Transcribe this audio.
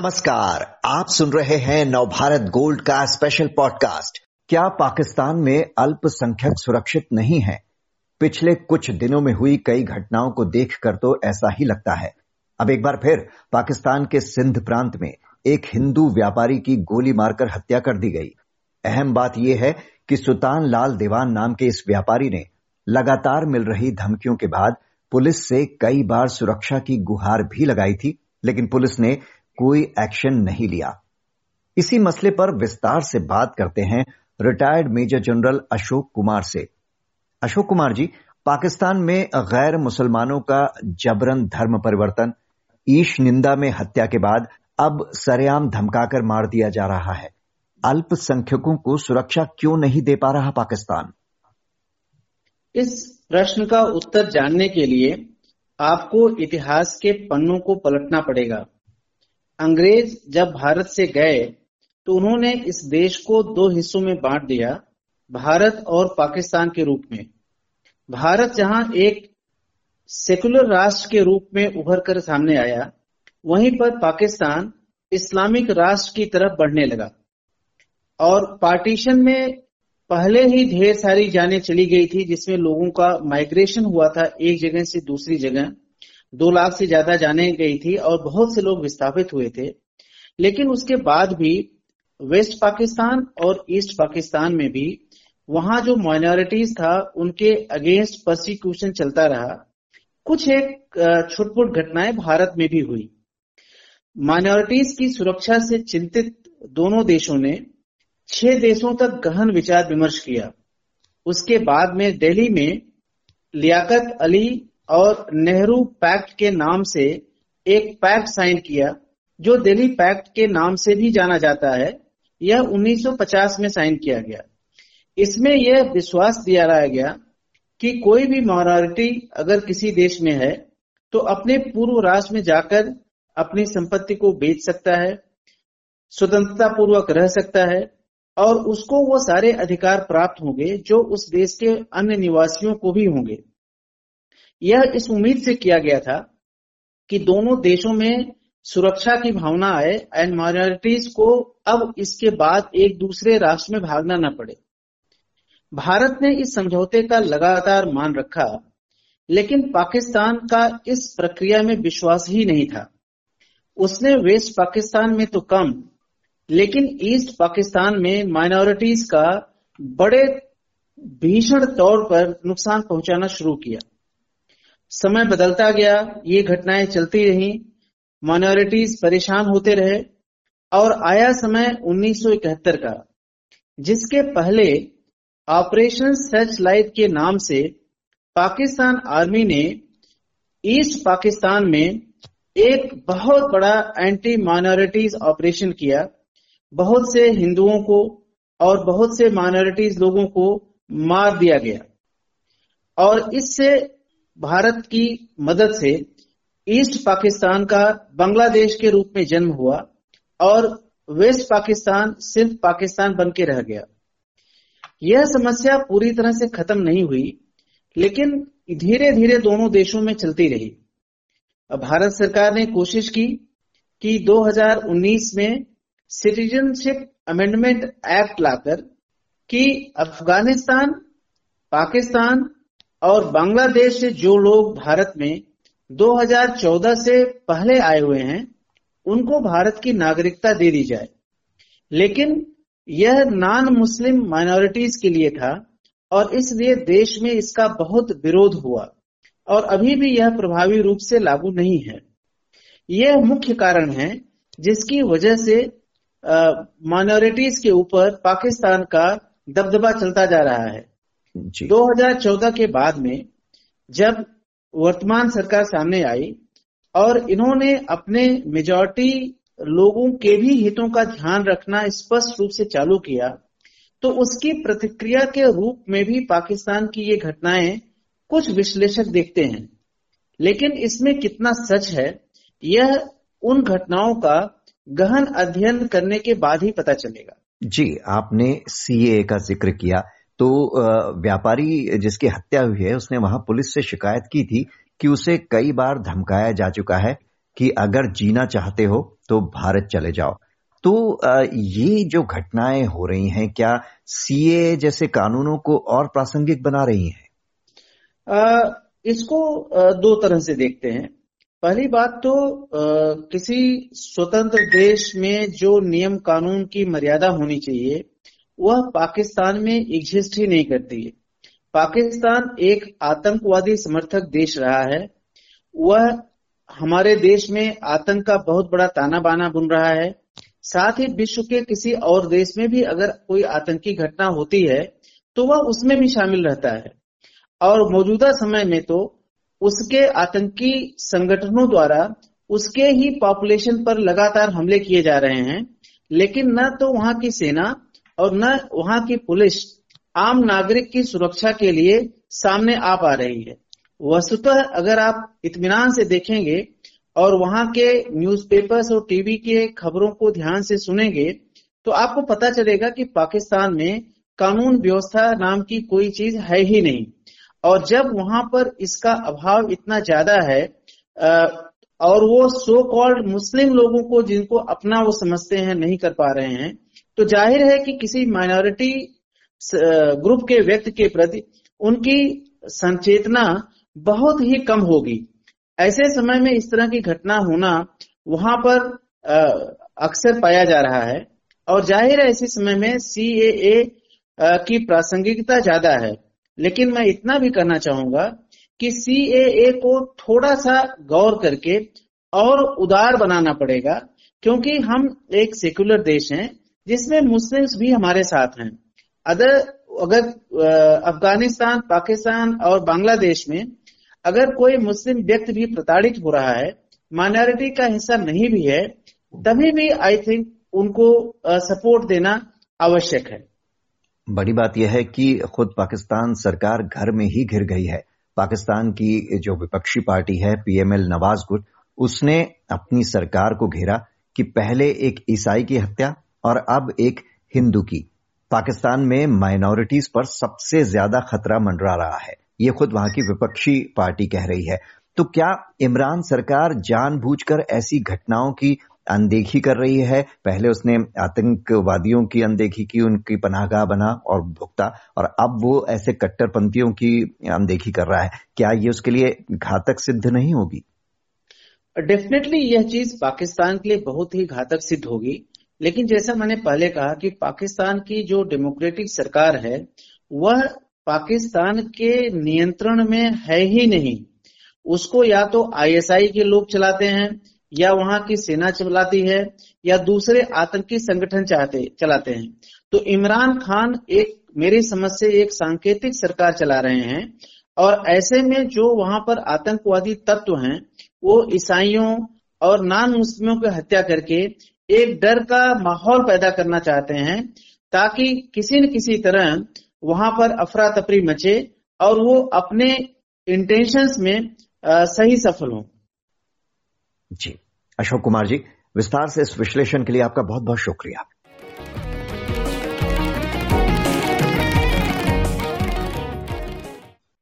नमस्कार, आप सुन रहे हैं नवभारत गोल्ड का स्पेशल पॉडकास्ट क्या पाकिस्तान में अल्पसंख्यक सुरक्षित नहीं है? पिछले कुछ दिनों में हुई कई घटनाओं को देखकर तो ऐसा ही लगता है। अब एक बार फिर पाकिस्तान के सिंध प्रांत में एक हिंदू व्यापारी की गोली मारकर हत्या कर दी गई। अहम बात यह है कि सुल्तान लाल देवान नाम के इस व्यापारी ने लगातार मिल रही धमकियों के बाद पुलिस से कई बार सुरक्षा की गुहार भी लगाई थी, लेकिन पुलिस ने कोई एक्शन नहीं लिया। इसी मसले पर विस्तार से बात करते हैं retired major general Ashok Kumar से। अशोक कुमार जी, पाकिस्तान में गैर मुसलमानों का जबरन धर्म परिवर्तन, ईश निंदा में हत्या के बाद अब सरेआम धमकाकर मार दिया जा रहा है। अल्पसंख्यकों को सुरक्षा क्यों नहीं दे पा रहा पाकिस्तान? इस प्रश्न का उत्तर जानने के लिए आपको इतिहास के पन्नों को पलटना पड़ेगा। अंग्रेज़ जब भारत से गए तो उन्होंने इस देश को दो हिस्सों में बांट दिया, भारत और पाकिस्तान के रूप में। भारत जहाँ एक सेकुलर राष्ट्र के रूप में उभर कर सामने आया, वहीं पर पाकिस्तान इस्लामिक राष्ट्र की तरफ़ बढ़ने लगा। और पार्टीशन में पहले ही ढेर सारी जाने चली गई थी, जिसमें लोगों का माइग्रेशन हुआ था एक जगह से दूसरी जगह। दो लाख से ज़्यादा जाने गई थी और बहुत से लोग विस्थापित हुए थे। लेकिन उसके बाद भी वेस्ट पाकिस्तान और ईस्ट पाकिस्तान में भी वहाँ जो माइनॉरिटीज था, उनके अगेंस्ट प्रोसिक्यूशन चलता रहा। कुछ एक छुटपुट घटनाएँ भारत में भी हुई। माइनॉरिटीज की सुरक्षा से चिंतित दोनों देशों ने छह देशों तक गहन विचार विमर्श किया। उसके बाद में दिल्ली में लियाकत अली और नेहरू पैक्ट के नाम से एक पैक्ट साइन किया, जो दिल्ली पैक्ट के नाम से भी जाना जाता है, यह 1950 में साइन किया गया। इसमें यह विश्वास दिया रहा गया कि कोई भी माइनॉरिटी अगर किसी देश में है तो अपने पूर्व राष्ट्र में जाकर अपनी संपत्ति को बेच सकता है स्वतंत्रता पूर्वक रह सकता है, और उसको वो सारे अधिकार प्राप्त होंगे जो उस देश के अन्य निवासियों को भी होंगे। यह इस उम्मीद से किया गया था कि दोनों देशों में सुरक्षा की भावना आए एंड माइनॉरिटीज को अब इसके बाद एक दूसरे राष्ट्र में भागना न पड़े। भारत ने इस समझौते का लगातार मान रखा, लेकिन पाकिस्तान का इस प्रक्रिया में विश्वास ही नहीं था। उसने वेस्ट पाकिस्तान में तो कम, लेकिन ईस्ट पाकिस्तान में माइनॉरिटीज का बड़े भीषण तौर पर नुकसान पहुंचाना शुरू किया। समय बदलता गया, ये घटनाएँ चलती रही माइनॉरिटीज परेशान होते रहे, और आया समय 1971 का, जिसके पहले ऑपरेशन सर्च लाइट के नाम से पाकिस्तान आर्मी ने ईस्ट पाकिस्तान में एक बहुत बड़ा एंटी माइनॉरिटीज ऑपरेशन किया। बहुत से हिंदुओं को और बहुत से माइनॉरिटीज लोगों को मार दिया गया। और इससे भारत की मदद से ईस्ट पाकिस्तान का बांग्लादेश के रूप में जन्म हुआ और वेस्ट पाकिस्तान सिर्फ़ पाकिस्तान बन के रह गया। यह समस्या पूरी तरह से खत्म नहीं हुई, लेकिन धीरे धीरे दोनों देशों में चलती रही। भारत सरकार ने कोशिश की कि 2019 में सिटीजनशिप अमेंडमेंट एक्ट लाकर कि अफ़गानिस्तान, पाकिस्तान और बांग्लादेश से जो लोग भारत में 2014 से पहले आए हुए हैं, उनको भारत की नागरिकता दे दी जाए। लेकिन यह नॉन मुस्लिम माइनॉरिटीज के लिए था और इसलिए देश में इसका बहुत विरोध हुआ और अभी भी यह प्रभावी रूप से लागू नहीं है। यह मुख्य कारण है जिसकी वजह से माइनॉरिटीज के ऊपर पाकिस्तान का दबदबा चलता जा रहा है। 2014 के बाद में जब वर्तमान सरकार सामने आई और इन्होंने अपने मेजोरिटी लोगों के भी हितों का ध्यान रखना स्पष्ट रूप से चालू किया तो उसकी प्रतिक्रिया के रूप में भी पाकिस्तान की ये घटनाएँ कुछ विश्लेषक देखते हैं। लेकिन इसमें कितना सच है यह उन घटनाओं का गहन अध्ययन करने के बाद ही पता चलेगा। जी आपने सीए का ज़िक्र किया। तो व्यापारी जिसकी हत्या हुई है, उसने वहाँ पुलिस से शिकायत की थी कि उसे कई बार धमकाया जा चुका है कि अगर जीना चाहते हो तो भारत चले जाओ। तो ये जो घटनाएँ हो रही हैं, क्या सीए जैसे कानूनों को और प्रासंगिक बना रही हैं? इसको दो तरह से देखते हैं। पहली बात तो किसी स्वतंत्र देश में जो नियम कानून की मर्यादा होनी चाहिए वह पाकिस्तान में एग्जिस्ट ही नहीं करती है। पाकिस्तान एक आतंकवादी समर्थक देश रहा है। वह हमारे देश में आतंक का बहुत बड़ा ताना बाना बुन रहा है। साथ ही विश्व के किसी और देश में भी अगर कोई आतंकी घटना होती है तो वह उसमें भी शामिल रहता है। और मौजूदा समय में तो उसके आतंकी संगठनों द्वारा उसके ही पॉपुलेशन पर लगातार हमले किए जा रहे हैं। लेकिन न तो वहाँ की सेना और न वहाँ की पुलिस आम नागरिक की सुरक्षा के लिए सामने आ पा रही है। वस्तुतः अगर आप इत्मीनान से देखेंगे और वहाँ के न्यूज़पेपर्स और टीवी के खबरों को ध्यान से सुनेंगे तो आपको पता चलेगा कि पाकिस्तान में कानून व्यवस्था नाम की कोई चीज़ है ही नहीं। और जब वहाँ पर इसका अभाव इतना ज़्यादा है और वो सो कॉल्ड मुस्लिम लोगों को जिनको अपना वो समझते हैं, नहीं कर पा रहे हैं तो ज़ाहिर है कि किसी माइनॉरिटी ग्रुप के व्यक्ति के प्रति उनकी संचेतना बहुत ही कम होगी। ऐसे समय में इस तरह की घटना होना वहाँ पर अक्सर पाया जा रहा है। और ज़ाहिर है इसी समय में सीएए की प्रासंगिकता ज़्यादा है। लेकिन मैं इतना भी कहना चाहूँगा कि सीएए को थोड़ा सा गौर करके और उदार बनाना पड़ेगा, क्योंकि हम एक सेक्युलर देश हैं। जिसमें मुस्लिम्स भी हमारे साथ हैं। अगर अगर अफ़गानिस्तान, पाकिस्तान और बांग्लादेश में अगर कोई मुस्लिम व्यक्ति भी प्रताड़ित हो रहा है, माइनॉरिटी का हिस्सा नहीं भी है, तभी भी आई थिंक उनको सपोर्ट देना आवश्यक है। बड़ी बात यह है कि खुद पाकिस्तान सरकार घर में ही घिर गई है। पाकिस्तान की जो विपक्षी पार्टी है, पीएमएल नवाज़ गुट उसने अपनी सरकार को घेरा कि पहले एक ईसाई की हत्या और अब एक हिंदू की। पाकिस्तान में माइनॉरिटीज पर सबसे ज़्यादा खतरा मंडरा रहा है। ये खुद वहाँ की विपक्षी पार्टी कह रही है। तो क्या इमरान सरकार जानबूझकर ऐसी घटनाओं की अनदेखी कर रही है? पहले उसने आतंकवादियों की अनदेखी की, उनकी पनाहगाह बना और भुगता, और अब वो ऐसे कट्टरपंथियों की अनदेखी कर रहा है। क्या ये उसके लिए घातक सिद्ध नहीं होगी? डेफिनेटली यह चीज़ पाकिस्तान के लिए बहुत ही घातक सिद्ध होगी। लेकिन जैसा मैंने पहले कहा कि पाकिस्तान की जो डेमोक्रेटिक सरकार है, वह पाकिस्तान के नियंत्रण में है ही नहीं। उसको या तो आईएसआई के लोग चलाते हैं, या वहाँ की सेना चलाती है, या दूसरे आतंकी संगठन चाहते, चलाते हैं। तो इमरान खान एक, मेरी समझ से एक सांकेतिक सरकार चला रहे हैं, और ऐसे में जो वहाँ पर आतंकवादी तत्व हैं, वो ईसाइयों और नान मुस्लिमों की हत्या करके एक डर का माहौल पैदा करना चाहते हैं, ताकि किसी न किसी तरह वहाँ पर अफरा तफरी मचे और वो अपने इंटेंशंस में सही सफल हो। जी, अशोक कुमार जी, विस्तार से इस विश्लेषण के लिए आपका बहुत बहुत शुक्रिया।